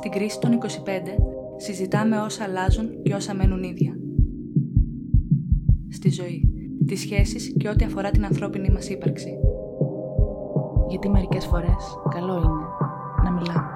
Στην κρίση των 25 συζητάμε όσα αλλάζουν και όσα μένουν ίδια. Στη ζωή, τις σχέσεις και ό,τι αφορά την ανθρώπινη μας ύπαρξη. Γιατί μερικές φορές καλό είναι να μιλάμε.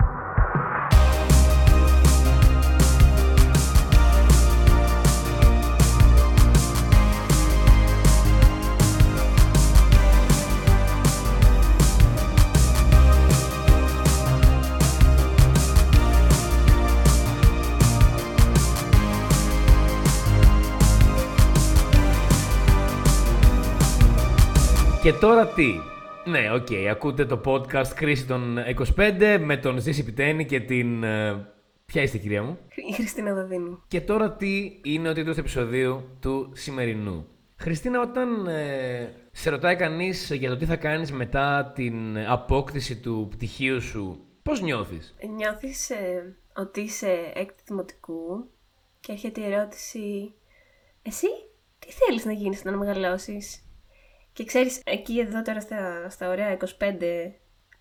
Και τώρα τι; Ναι, οκ, ακούτε το podcast Κρίση των 25 με τον Ζήση Πιτένη και την... ε, Ποια είστε κυρία μου; Η Χριστίνα Δαδίνου. Και τώρα τι είναι ο τίτλος του επεισοδίου του σημερινού; Χριστίνα, όταν ε, σε ρωτάει κανείς για το τι θα κάνεις μετά την απόκτηση του πτυχίου σου, πώς νιώθεις; Νιώθεις ε, ότι είσαι έκτη δημοτικού και έρχεται η ερώτηση Εσύ τι θέλεις να γίνεις όταν μεγαλώσεις; Και ξέρεις, εκεί εδώ τώρα στα, στα ωραία 25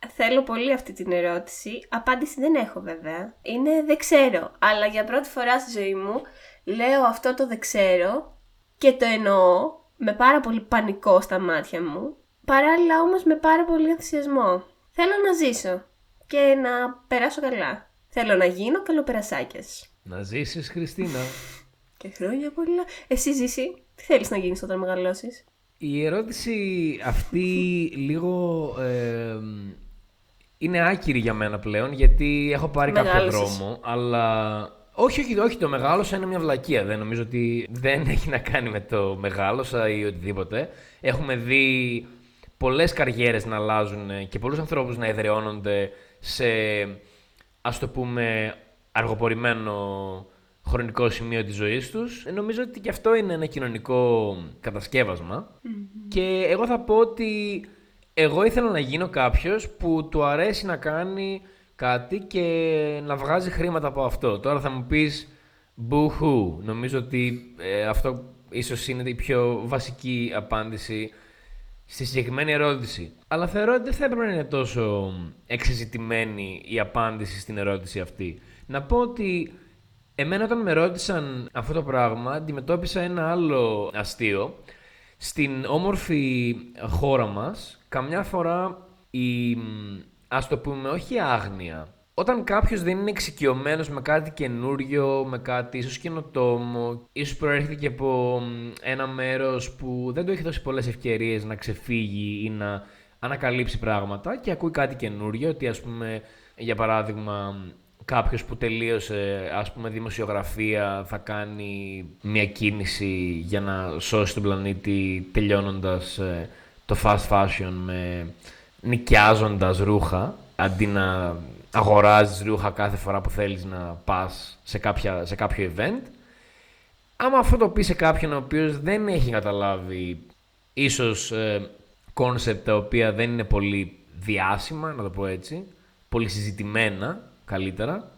Θέλω πολύ αυτή την ερώτηση. Απάντηση δεν έχω βέβαια. Είναι δεν ξέρω. Αλλά για πρώτη φορά στη ζωή μου λέω αυτό το δεν ξέρω και το εννοώ με πάρα πολύ πανικό στα μάτια μου. Παράλληλα όμως με πάρα πολύ ενθουσιασμό. Θέλω να ζήσω και να περάσω καλά. Θέλω να γίνω καλοπερασάκιας. Να ζήσεις, Χριστίνα. Και χρόνια πολλά. Εσύ ζήσει, τι θέλεις να γίνεις όταν μεγαλώσεις; Η ερώτηση αυτή λίγο ε, είναι άκυρη για μένα πλέον γιατί έχω πάρει κάποιο Μεγάλωσες. δρόμο, αλλά όχι, όχι, όχι, το μεγάλωσα είναι μια βλακεία. Δεν νομίζω ότι δεν έχει να κάνει με το μεγάλωσα ή οτιδήποτε. Έχουμε δει πολλές καριέρες να αλλάζουν και πολλούς ανθρώπους να εδραιώνονται σε, ας το πούμε, αργοπορημένο χρονικό σημείο της ζωής τους. Ε, Νομίζω ότι και αυτό είναι ένα κοινωνικό κατασκεύασμα. Και εγώ θα πω ότι εγώ ήθελα να γίνω κάποιος που του αρέσει να κάνει κάτι και να βγάζει χρήματα από αυτό. Τώρα θα μου πεις boo Νομίζω ότι ε, αυτό ίσως είναι η πιο βασική απάντηση στη συγκεκριμένη ερώτηση. Αλλά θεωρώ ότι δεν θα έπρεπε να είναι τόσο εξεζητημένη η απάντηση στην ερώτηση αυτή. Να πω ότι εμένα όταν με ρώτησαν αυτό το πράγμα, αντιμετώπισα ένα άλλο αστείο. Στην όμορφη χώρα μας, καμιά φορά η, μ, ας το πούμε, όχι άγνοια. Όταν κάποιος δεν είναι εξοικειωμένος με κάτι καινούριο, με κάτι ίσως καινοτόμο, ίσως προέρχεται και από μ, ένα μέρος που δεν του έχει δώσει πολλές ευκαιρίες να ξεφύγει ή να ανακαλύψει πράγματα και ακούει κάτι καινούριο, ότι ας πούμε, για παράδειγμα, κάποιος που τελείωσε ας πούμε δημοσιογραφία θα κάνει μια κίνηση για να σώσει τον πλανήτη τελειώνοντας ε, το fast fashion με νοικιάζοντας ρούχα αντί να αγοράζεις ρούχα κάθε φορά που θέλεις να πας σε, κάποια, σε κάποιο event. Άμα αυτό το πει σε κάποιον ο οποίος δεν έχει καταλάβει ίσως ε, concept τα οποία δεν είναι πολύ διάσημα, να το πω έτσι, πολύ συζητημένα καλύτερα,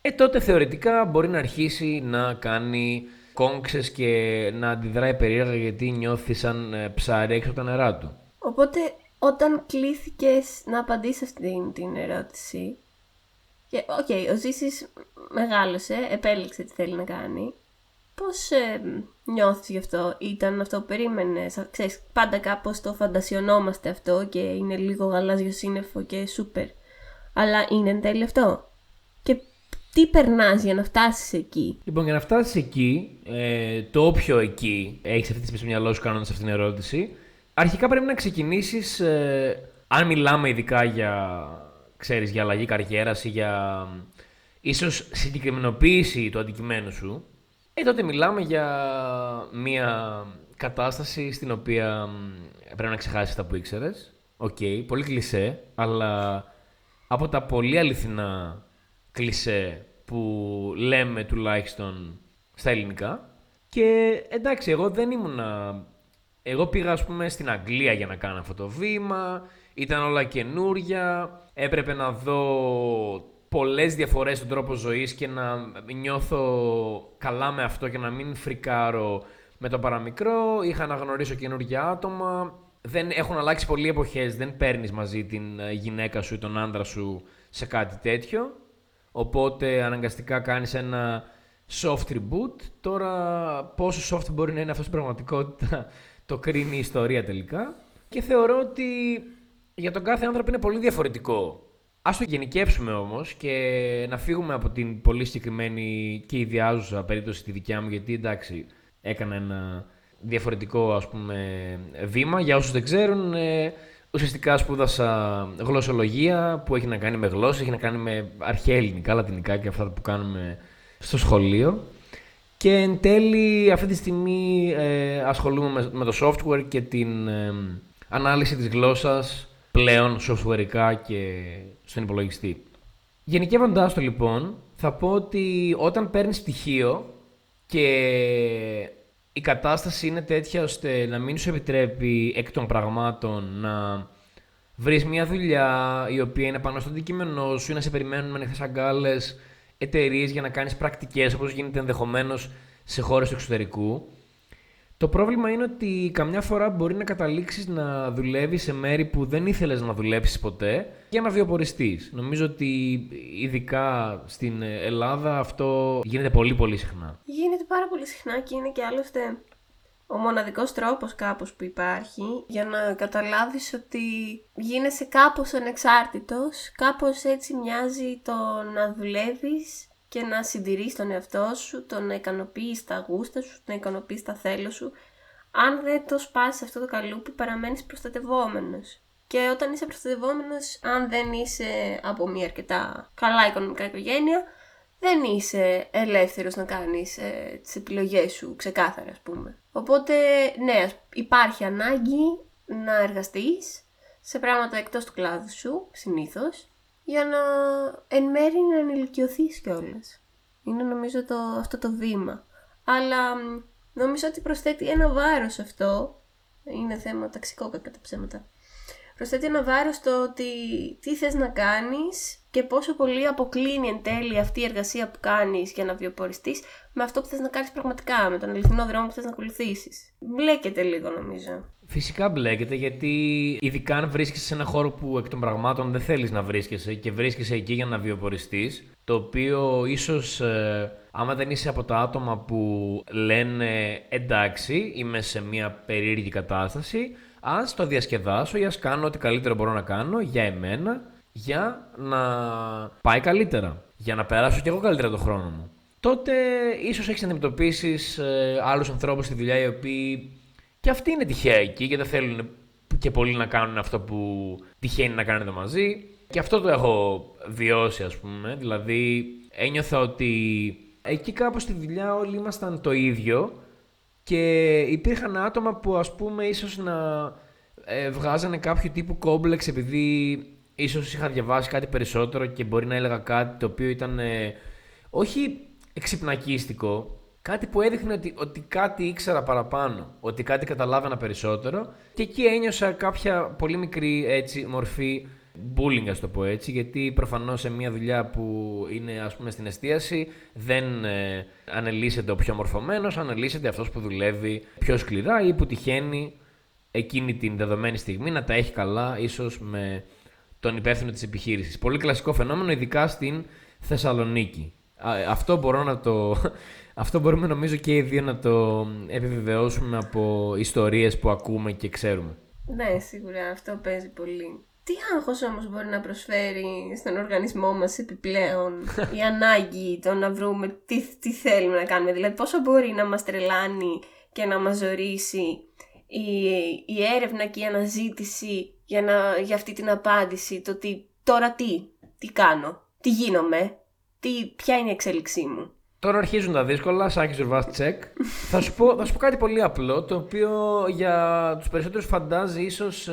ε, τότε θεωρητικά μπορεί να αρχίσει να κάνει κόνξες και να αντιδράει περίεργα γιατί νιώθει σαν ε, ψάρι έξω από τα νερά του. Οπότε όταν κλήθηκες να απαντήσεις αυτήν την ερώτηση και οκ, ο Ζήσης μεγάλωσε, επέλεξε τι θέλει να κάνει Πώς ε, νιώθεις γι' αυτό, ήταν αυτό που περίμενες, Α, ξέρεις, πάντα κάπως το φαντασιωνόμαστε αυτό και είναι λίγο γαλάζιο σύννεφο και σούπερ. Αλλά είναι εν τέλει αυτό. Και τι περνάς για να φτάσεις εκεί; Λοιπόν, για να φτάσεις εκεί, ε, το όποιο εκεί έχεις αυτή τη στιγμή στο μυαλό σου κάνοντας αυτήν την ερώτηση, αρχικά πρέπει να ξεκινήσεις. Ε, αν μιλάμε ειδικά για, ξέρεις, για αλλαγή καριέρας ή για ίσως συγκεκριμενοποίηση του αντικειμένου σου, ε, τότε μιλάμε για μια κατάσταση στην οποία μ, πρέπει να ξεχάσεις αυτά που ήξερες. Οκ, πολύ κλισέ, αλλά από τα πολύ αληθινά κλισέ που λέμε τουλάχιστον στα ελληνικά. Και εντάξει, εγώ δεν ήμουνα... Εγώ πήγα, ας πούμε, στην Αγγλία για να κάνω αυτό το βήμα. Ήταν όλα καινούρια. Έπρεπε να δω πολλές διαφορές στον τρόπο ζωής και να νιώθω καλά με αυτό και να μην φρικάρω με το παραμικρό. Είχα να γνωρίσω καινούργια άτομα. Δεν έχουν αλλάξει πολλοί εποχές. Δεν παίρνεις μαζί την ε, γυναίκα σου ή τον άντρα σου σε κάτι τέτοιο. Οπότε αναγκαστικά κάνεις ένα soft reboot. Τώρα πόσο soft μπορεί να είναι αυτό στην πραγματικότητα το κρίνει η ιστορία τελικά. Και θεωρώ ότι για τον κάθε άνθρωπο είναι πολύ διαφορετικό. Ας το γενικεύσουμε όμως και να φύγουμε από την πολύ συγκεκριμένη και ιδιάζουσα περίπτωση τη δικιά μου γιατί εντάξει έκανα ένα διαφορετικό ας πούμε βήμα. Για όσους δεν ξέρουν ε, ουσιαστικά σπούδασα γλωσσολογία που έχει να κάνει με γλώσσα, έχει να κάνει με αρχαία ελληνικά, λατινικά και αυτά που κάνουμε στο σχολείο. Και εν τέλει αυτή τη στιγμή ε, ασχολούμαι με, το software και την ε, ανάλυση της γλώσσας πλέον softwareικά και στον υπολογιστή. Γενικεύοντάς το λοιπόν, θα πω ότι όταν παίρνεις στοιχείο και η κατάσταση είναι τέτοια ώστε να μην σου επιτρέπει εκ των πραγμάτων να βρεις μια δουλειά η οποία είναι πάνω στο αντικείμενό σου ή να σε περιμένουν με ανοιχτές αγκάλες εταιρείες για να κάνεις πρακτικές όπως γίνεται ενδεχομένως σε χώρες του εξωτερικού το πρόβλημα είναι ότι καμιά φορά μπορεί να καταλήξεις να δουλεύεις σε μέρη που δεν ήθελες να δουλέψεις ποτέ για να βιοποριστείς. Νομίζω ότι ειδικά στην Ελλάδα αυτό γίνεται πολύ πολύ συχνά. Γίνεται πάρα πολύ συχνά και είναι και άλλωστε ο μοναδικός τρόπος κάπως που υπάρχει για να καταλάβεις ότι γίνεσαι κάπως ανεξάρτητος, κάπως έτσι μοιάζει το να δουλεύεις και να συντηρείς τον εαυτό σου, το να ικανοποιείς τα γούστα σου, το να ικανοποιείς τα θέλω σου. Αν δεν το σπάσεις αυτό το καλούπι παραμένεις προστατευόμενος. Και όταν είσαι προστατευόμενος, αν δεν είσαι από μια αρκετά καλά οικονομικά οικογένεια, δεν είσαι ελεύθερος να κάνεις ε, τις επιλογές σου ξεκάθαρα ας πούμε. Οπότε ναι, υπάρχει ανάγκη να εργαστείς σε πράγματα εκτός του κλάδου σου, συνήθως, για να εν μέρει να ενηλικιωθείς κιόλας. Είναι νομίζω το, αυτό το βήμα. Αλλά νομίζω ότι προσθέτει ένα βάρος αυτό, είναι θέμα ταξικό κατά ψέματα, προσθέτει ένα βάρος το ότι τι θες να κάνεις και πόσο πολύ αποκλίνει εν τέλει αυτή η εργασία που κάνεις για να βιοποριστείς με αυτό που θες να κάνεις πραγματικά, με τον αληθινό δρόμο που θες να ακολουθήσεις. Μπλέκεται λίγο νομίζω. Φυσικά μπλέκεται γιατί ειδικά αν βρίσκεσαι σε ένα χώρο που εκ των πραγμάτων δεν θέλεις να βρίσκεσαι και βρίσκεσαι εκεί για να βιοποριστείς το οποίο ίσως ε, άμα δεν είσαι από τα άτομα που λένε εντάξει είμαι σε μια περίεργη κατάσταση ας το διασκεδάσω ή ας κάνω ό,τι καλύτερο μπορώ να κάνω για εμένα για να πάει καλύτερα. Για να περάσω κι εγώ καλύτερα τον χρόνο μου. Τότε ίσως έχεις αντιμετωπίσεις ε, άλλους ανθρώπους στη δουλειά οι οποίοι και αυτοί είναι τυχαίοι εκεί και δεν θέλουν και πολύ να κάνουν αυτό που τυχαίνει να κάνετε μαζί. Και αυτό το έχω βιώσει ας πούμε. Δηλαδή ένιωθα ότι εκεί κάπου στη δουλειά όλοι ήμασταν το ίδιο και υπήρχαν άτομα που ας πούμε ίσως να ε, βγάζανε κάποιο τύπου κόμπλεξ επειδή ίσως είχα διαβάσει κάτι περισσότερο και μπορεί να έλεγα κάτι το οποίο ήταν ε, όχι εξυπνακίστικο, κάτι που έδειχνε ότι, ότι κάτι ήξερα παραπάνω, ότι κάτι καταλάβανα περισσότερο και εκεί ένιωσα κάποια πολύ μικρή έτσι, μορφή bullying, ας το πω έτσι, γιατί προφανώς σε μια δουλειά που είναι ας πούμε στην εστίαση δεν ε, ανελύσσεται ο πιο μορφωμένος, ανελύσσεται αυτός που δουλεύει πιο σκληρά ή που τυχαίνει εκείνη την δεδομένη στιγμή να τα έχει καλά, ίσως με τον υπεύθυνο της επιχείρησης. Πολύ κλασικό φαινόμενο, ειδικά στην Θεσσαλονίκη. Αυτό μπορώ να το... Αυτό μπορούμε νομίζω και οι δύο να το επιβεβαιώσουμε από ιστορίες που ακούμε και ξέρουμε. Ναι, σίγουρα αυτό παίζει πολύ. Τι άγχος όμως μπορεί να προσφέρει στον οργανισμό μας επιπλέον η ανάγκη το να βρούμε τι, τι θέλουμε να κάνουμε; Δηλαδή πόσο μπορεί να μας τρελάνει και να μας ζωρίσει η, η έρευνα και η αναζήτηση για, να, για αυτή την απάντηση. Το τι τώρα τι, τι κάνω, τι γίνομαι, τι, ποια είναι η εξέλιξή μου. Τώρα αρχίζουν τα δύσκολα, Σάκη Ζουρβάς Τσεκ. θα, σου πω, θα σου πω κάτι πολύ απλό, το οποίο για τους περισσότερους φαντάζει ίσως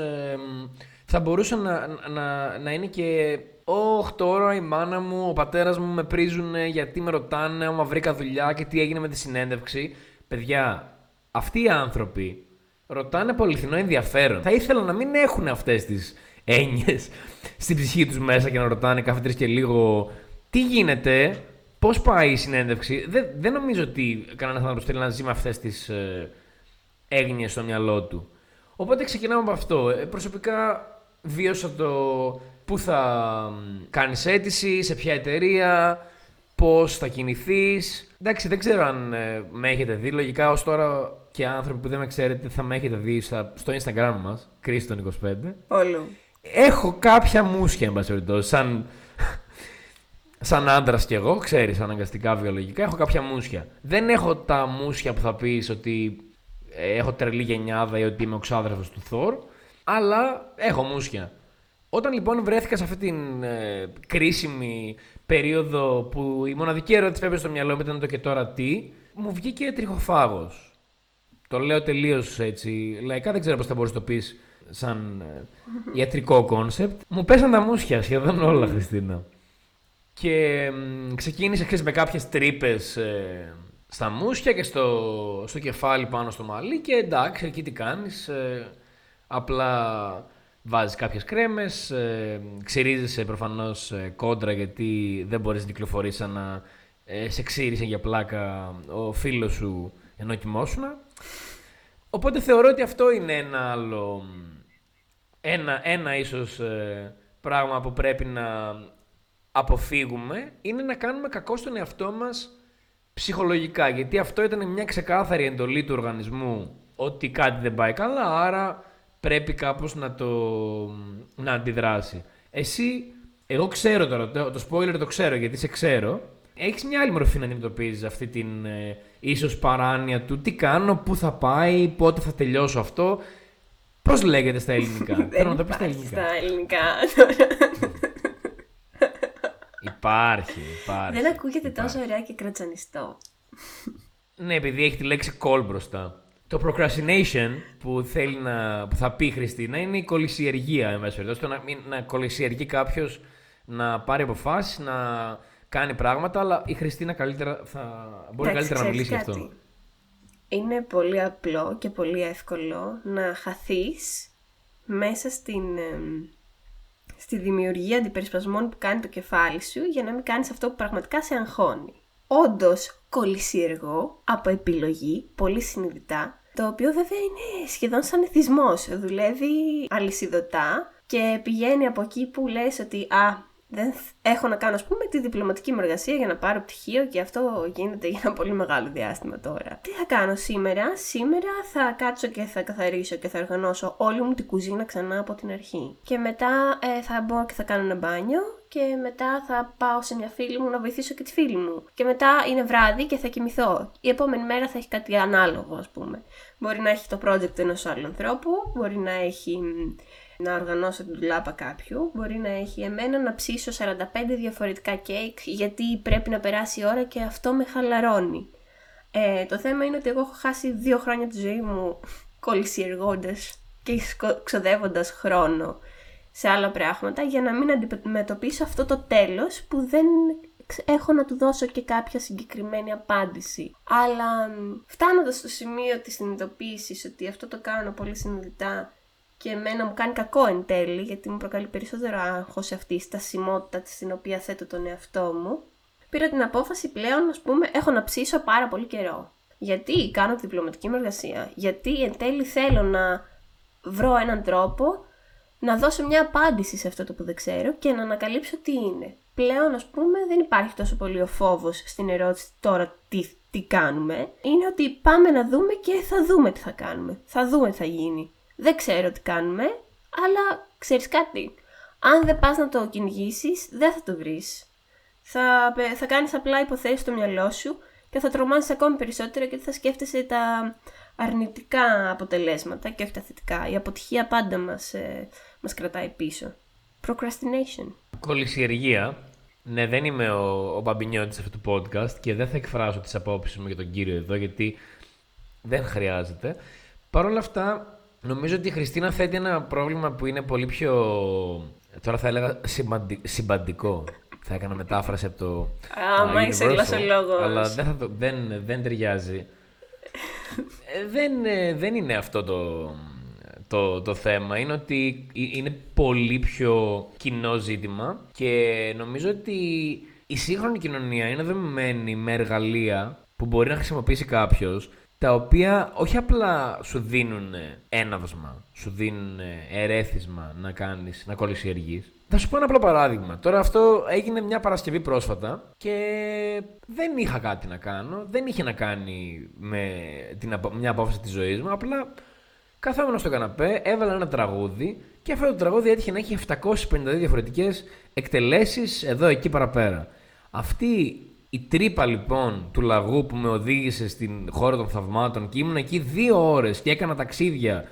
θα μπορούσε να, να, να είναι και «Ωχ, τώρα η μάνα μου, ο πατέρας μου με πρίζουν γιατί με ρωτάνε άμα βρήκα δουλειά και τι έγινε με τη συνέντευξη». Παιδιά, αυτοί οι άνθρωποι ρωτάνε από αληθινό ενδιαφέρον. Θα ήθελα να μην έχουν αυτές τις έννοιες στην ψυχή τους μέσα και να ρωτάνε κάθε τρεις και λίγο τι γίνεται, πώς πάει η συνέντευξη; Δεν, δεν νομίζω ότι κανένας άνθρωπος θέλει να ζει με αυτές τις ε, έγνοιες στο μυαλό του. Οπότε ξεκινάμε από αυτό. Ε, προσωπικά βίωσα το πού θα κάνεις αίτηση, σε ποια εταιρεία, πώς θα κινηθείς. Εντάξει, δεν ξέρω αν ε, με έχετε δει. Λογικά ως τώρα και άνθρωποι που δεν με ξέρετε θα με έχετε δει στα, στο Instagram μας, Κρίστον 25. Όλου. Έχω κάποια μουσια, εν πάση περιπτώσει, σαν, σαν άντρας κι εγώ, ξέρεις, αναγκαστικά βιολογικά, έχω κάποια μουσια. Δεν έχω τα μουσια που θα πεις ότι ε, έχω τρελή γενιάδα ή ότι είμαι ο ξάδερφος του Θόρ, αλλά έχω μουσια. Όταν λοιπόν βρέθηκα σε αυτή την ε, κρίσιμη περίοδο που η μοναδική ερώτηση που έπαιζε στο μυαλό μου ήταν το και τώρα τι, μου βγήκε τριχοφάγος. Το λέω τελείως έτσι. Λαϊκά δεν ξέρω πώς θα μπορούσε να το πεις σαν ε, ιατρικό concept. Μου πέσαν τα μούσια σχεδόν όλα, Χριστίνα. Και μ, ξεκίνησε ξέρεις, με κάποιες τρύπες στα μούσια και στο, στο κεφάλι πάνω στο μαλλί και εντάξει, εκεί τι κάνεις. ε, απλά βάζεις κάποιες κρέμες, ε, ξυρίζεσαι προφανώς ε, κόντρα γιατί δεν μπορείς να κυκλοφορείς σαν να ε, σε ξύρισε για πλάκα ο φίλος σου ενώ κοιμόσουνα. Οπότε θεωρώ ότι αυτό είναι ένα άλλο, ένα, ένα ίσως ε, πράγμα που πρέπει να αποφύγουμε είναι να κάνουμε κακό στον εαυτό μας ψυχολογικά. Γιατί αυτό ήταν μια ξεκάθαρη εντολή του οργανισμού ότι κάτι δεν πάει καλά, άρα πρέπει κάπως να το να αντιδράσει. Εσύ, εγώ ξέρω τώρα, το, το spoiler το ξέρω γιατί σε ξέρω, έχεις μια άλλη μορφή να αντιμετωπίζεις αυτή την ε, ίσως παράνοια του τι κάνω, πού θα πάει, πότε θα τελειώσω αυτό. Πώς λέγεται στα ελληνικά; Θέλω να το πεις στα υπάρχει ελληνικά. στα ελληνικά. Υπάρχει, υπάρχει. Δεν ακούγεται υπάρχει. τόσο ωραία και κρατσανιστό. Ναι, επειδή έχει τη λέξη call μπροστά. Το procrastination που θέλει να, που θα πει η Χριστίνα είναι η κολυσιεργία, εν πάση περιπτώσει. Το να, μην- να κολυσιεργεί κάποιος να πάρει αποφάσεις, να κάνει πράγματα, αλλά η Χριστίνα καλύτερα θα, μπορεί Εντάξει, καλύτερα να ξέρεις μιλήσει γι' αυτό. κάτι. Είναι πολύ απλό και πολύ εύκολο να χαθείς μέσα στην, εμ, στη δημιουργία αντιπερισπασμών που κάνει το κεφάλι σου για να μην κάνεις αυτό που πραγματικά σε αγχώνει. Όντως κολλησιεργό από επιλογή, πολύ συνειδητά, το οποίο βέβαια είναι σχεδόν σαν εθισμός. Δουλεύει αλυσιδωτά και πηγαίνει από εκεί που λες ότι «Α, δεν θ- έχω να κάνω, ας πούμε, τη διπλωματική μου εργασία για να πάρω πτυχίο και αυτό γίνεται για ένα πολύ μεγάλο διάστημα τώρα. Τι θα κάνω σήμερα; Σήμερα θα κάτσω και θα καθαρίσω και θα οργανώσω όλη μου την κουζίνα ξανά από την αρχή. Και μετά ε, θα μπω και θα κάνω ένα μπάνιο και μετά θα πάω σε μια φίλη μου να βοηθήσω και τη φίλη μου. Και μετά είναι βράδυ και θα κοιμηθώ. Η επόμενη μέρα θα έχει κάτι ανάλογο, ας πούμε. Μπορεί να έχει το project ενός άλλου ανθρώπου, μπορεί να έχει μ, να οργανώσω την τουλάπα κάποιου, μπορεί να έχει εμένα να ψήσω 45 διαφορετικά κέικς γιατί πρέπει να περάσει η ώρα και αυτό με χαλαρώνει. Ε, το θέμα είναι ότι εγώ έχω χάσει δύο χρόνια τη ζωή μου κολλησιεργώντας και σκο- ξοδεύοντας χρόνο σε άλλα πράγματα για να μην αντιμετωπίσω αυτό το τέλος που δεν ξ- έχω να του δώσω και κάποια συγκεκριμένη απάντηση. Αλλά μ, φτάνοντας στο σημείο της συνειδητοποίησης ότι αυτό το κάνω πολύ συνειδητά και εμένα μου κάνει κακό εν τέλει γιατί μου προκαλεί περισσότερο άγχος αυτή η στασιμότητα στην οποία θέτω τον εαυτό μου πήρα την απόφαση πλέον, ας πούμε, έχω να ψήσω πάρα πολύ καιρό. Γιατί κάνω τη διπλωματική μου εργασία; Γιατί εν τέλει θέλω να βρω έναν τρόπο να δώσω μια απάντηση σε αυτό το που δεν ξέρω και να ανακαλύψω τι είναι. Πλέον, ας πούμε, δεν υπάρχει τόσο πολύ ο φόβος στην ερώτηση τώρα τι, τι κάνουμε. Είναι ότι πάμε να δούμε και θα δούμε τι θα κάνουμε. Θα δούμε τι θα γίνει. Δεν ξέρω τι κάνουμε, αλλά ξέρεις κάτι. Αν δεν πας να το κυνηγήσεις, δεν θα το βρεις θα, πε- θα κάνεις απλά υποθέσεις στο μυαλό σου και θα τρομάζεις ακόμη περισσότερο γιατί θα σκέφτεσαι τα αρνητικά αποτελέσματα και όχι τα θετικά. Η αποτυχία πάντα μας, ε, μας κρατάει πίσω. Procrastination. Κολυσιεργία. Ναι, δεν είμαι ο, ο μπαμπινιώτης αυτού του podcast και δεν θα εκφράσω τις απόψεις μου για τον κύριο εδώ γιατί δεν χρειάζεται. Παρ' όλα αυτά, νομίζω ότι η Χριστίνα θέτει ένα πρόβλημα που είναι πολύ πιο, τώρα θα έλεγα σημαντι- συμπαντικό. Θα έκανα μετάφραση από το Α, uh, μα είσαι Universal, γλωσσολόγος. Αλλά δεν, θα το, δεν, δεν ταιριάζει. Ε, δεν, ε, δεν είναι αυτό το, το, το θέμα. Είναι ότι ε- είναι πολύ πιο κοινό ζήτημα και νομίζω ότι η σύγχρονη κοινωνία είναι δομημένη με εργαλεία που μπορεί να χρησιμοποιήσει κάποιος τα οποία όχι απλά σου δίνουν έναυσμα, σου δίνουν ερέθισμα να κάνεις, να κολλησιεργείς. Θα σου πω ένα απλό παράδειγμα. Τώρα αυτό έγινε μια Παρασκευή πρόσφατα και δεν είχα κάτι να κάνω. Δεν είχε να κάνει με την, μια απόφαση της ζωής μου. Απλά καθόμουν στο καναπέ, έβαλα ένα τραγούδι και αυτό το τραγούδι έτυχε να έχει 752 διαφορετικές εκτελέσεις εδώ, εκεί παραπέρα. Αυτή η τρύπα λοιπόν του λαγού που με οδήγησε στην χώρα των θαυμάτων και ήμουν εκεί δύο ώρες και έκανα ταξίδια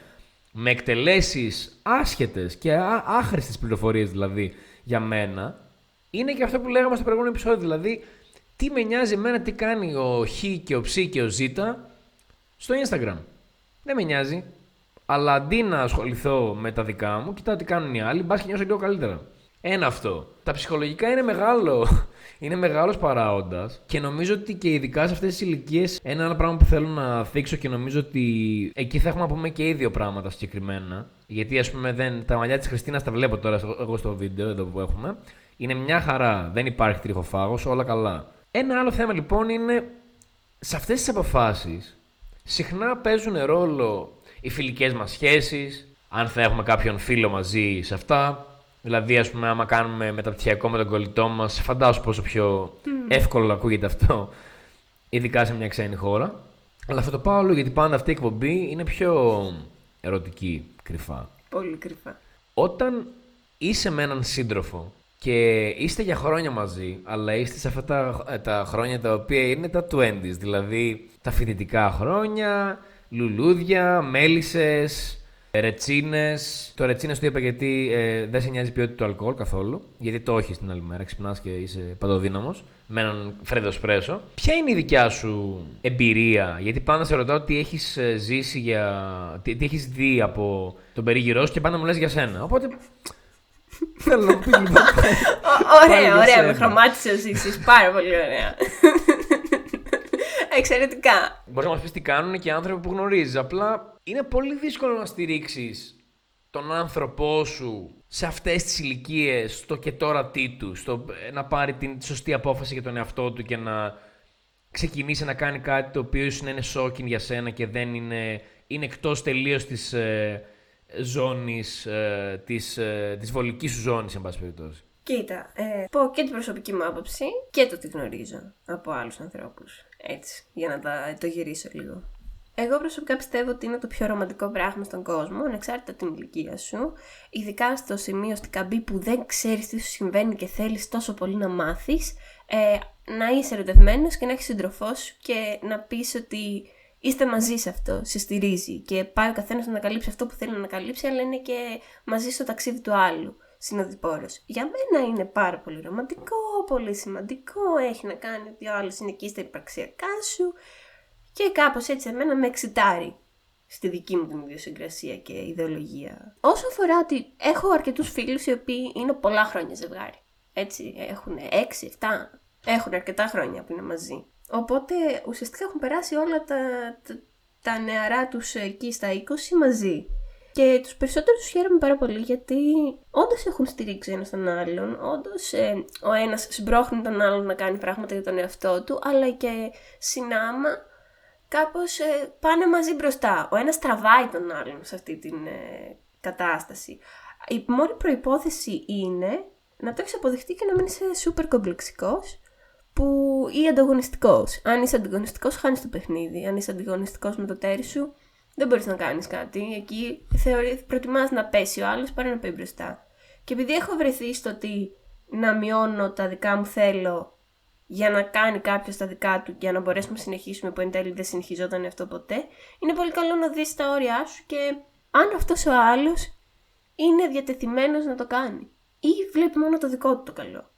με εκτελέσεις άσχετες και άχρηστες πληροφορίες δηλαδή για μένα, είναι και αυτό που λέγαμε στο προηγούμενο επεισόδιο. Δηλαδή, τι με νοιάζει εμένα τι κάνει ο Χ και ο Ψ και ο Ζ στο Instagram. Δεν με νοιάζει. Αλλά αντί να ασχοληθώ με τα δικά μου, κοιτάω τι κάνουν οι άλλοι, μπας και νιώσω λίγο καλύτερα. Ένα αυτό. Τα ψυχολογικά είναι μεγάλο. Είναι μεγάλος παράγοντας και νομίζω ότι και ειδικά σε αυτές τις ηλικίες ένα άλλο πράγμα που θέλω να θίξω και νομίζω ότι εκεί θα έχουμε να πούμε και οι δύο πράγματα συγκεκριμένα. Γιατί ας πούμε δεν, τα μαλλιά της Χριστίνας τα βλέπω τώρα εγώ στο βίντεο εδώ που έχουμε. Είναι μια χαρά. Δεν υπάρχει τριχοφάγος, όλα καλά. Ένα άλλο θέμα λοιπόν είναι σε αυτές τις αποφάσεις συχνά παίζουν ρόλο οι φιλικές μας σχέσεις, αν θα έχουμε κάποιον φίλο μαζί σε αυτά, Δηλαδή, ας πούμε, άμα κάνουμε μεταπτυχιακό με τον κολλητό μας, φαντάζομαι πόσο πιο mm. εύκολο ακούγεται αυτό, ειδικά σε μια ξένη χώρα. Αλλά θα το πάω όλο γιατί πάντα αυτή η εκπομπή είναι πιο ερωτική, κρυφά. Πολύ κρυφά. Όταν είσαι με έναν σύντροφο και είστε για χρόνια μαζί, αλλά είστε σε αυτά τα, ε, τα χρόνια τα οποία είναι τα 20s, δηλαδή τα φοιτητικά χρόνια, λουλούδια, μέλισσες, Ρετσίνες. Το ρετσίνες το είπα γιατί ε, δεν σε νοιάζει η ποιότητα του αλκοόλ καθόλου. Γιατί το έχεις την άλλη μέρα. Ξυπνάς και είσαι παντοδύναμος. Με έναν φρέδο σπρέσο. Ποια είναι η δικιά σου εμπειρία, Γιατί πάντα σε ρωτάω τι έχεις ε, ζήσει για. τι, τι έχεις δει από τον περίγυρό σου και πάντα μου λες για σένα. Οπότε. Θέλω να μου πεις λοιπόν. Ωραία, ωραία. Με χρωμάτισες ζήσει. Πάρα πολύ ωραία. Εξαιρετικά. Μπορεί να μας πεις τι κάνουν και οι άνθρωποι που γνωρίζεις. Απλά είναι πολύ δύσκολο να στηρίξεις τον άνθρωπό σου σε αυτές τις ηλικίες, στο και τώρα τι του, στο να πάρει την σωστή απόφαση για τον εαυτό του και να ξεκινήσει να κάνει κάτι το οποίο ίσως είναι σόκιν για σένα και δεν είναι, είναι εκτός τελείως της ε, ζώνης, ε, της, ε, της βολικής σου ζώνης, εν πάση περιπτώσει. Κοίτα, ε, πω και την προσωπική μου άποψη και το τι γνωρίζω από άλλους ανθρώπους. Έτσι, για να τα, το γυρίσω λίγο. Εγώ προσωπικά πιστεύω ότι είναι το πιο ρομαντικό πράγμα στον κόσμο, ανεξάρτητα την ηλικία σου. Ειδικά στο σημείο στην καμπή που δεν ξέρεις τι σου συμβαίνει και θέλεις τόσο πολύ να μάθεις, ε, να είσαι ερωτευμένος και να έχεις σύντροφό σου και να πεις ότι είστε μαζί σε αυτό, σε στηρίζει και πάει ο καθένας να ανακαλύψει αυτό που θέλει να ανακαλύψει, αλλά είναι και μαζί στο ταξίδι του άλλου συνοδοιπόρος. Για μένα είναι πάρα πολύ ρομαντικό, πολύ σημαντικό, έχει να κάνει ότι ο άλλος είναι εκεί στα υπαρξιακά σου και κάπως έτσι εμένα με εξητάρει στη δική μου την ιδιοσυγκρασία και ιδεολογία. Όσο αφορά ότι έχω αρκετούς φίλους οι οποίοι είναι πολλά χρόνια ζευγάρι. Έτσι, έχουν 6, 7, έχουν αρκετά χρόνια που είναι μαζί. Οπότε ουσιαστικά έχουν περάσει όλα τα, τα, τα νεαρά τους εκεί στα 20 μαζί. Και τους περισσότερους χαίρομαι πάρα πολύ γιατί όντως έχουν στηρίξει ένας τον άλλον. Όντως ε, ο ένας συμπρόχνει τον άλλον να κάνει πράγματα για τον εαυτό του, αλλά και συνάμα κάπως ε, πάνε μαζί μπροστά. Ο ένας τραβάει τον άλλον σε αυτή την ε, κατάσταση. Η μόνη προπόθεση είναι να το έχεις αποδεχτεί και να μην είσαι σούπερ κομπλεξικός που... ή ανταγωνιστικός. Αν είσαι ανταγωνιστικός, χάνεις το παιχνίδι. Αν είσαι ανταγωνιστικός με το τέρι σου, δεν μπορείς να κάνεις κάτι. Εκεί θεωρεί, προτιμάς να πέσει ο άλλος παρά να πει μπροστά. Και επειδή έχω βρεθεί στο ότι να μειώνω τα δικά μου θέλω για να κάνει κάποιος τα δικά του για να μπορέσουμε να συνεχίσουμε που εν τέλει δεν συνεχιζόταν αυτό ποτέ, είναι πολύ καλό να δεις τα όρια σου και αν αυτός ο άλλος είναι διατεθειμένος να το κάνει. Ή βλέπει μόνο το δικό του το καλό.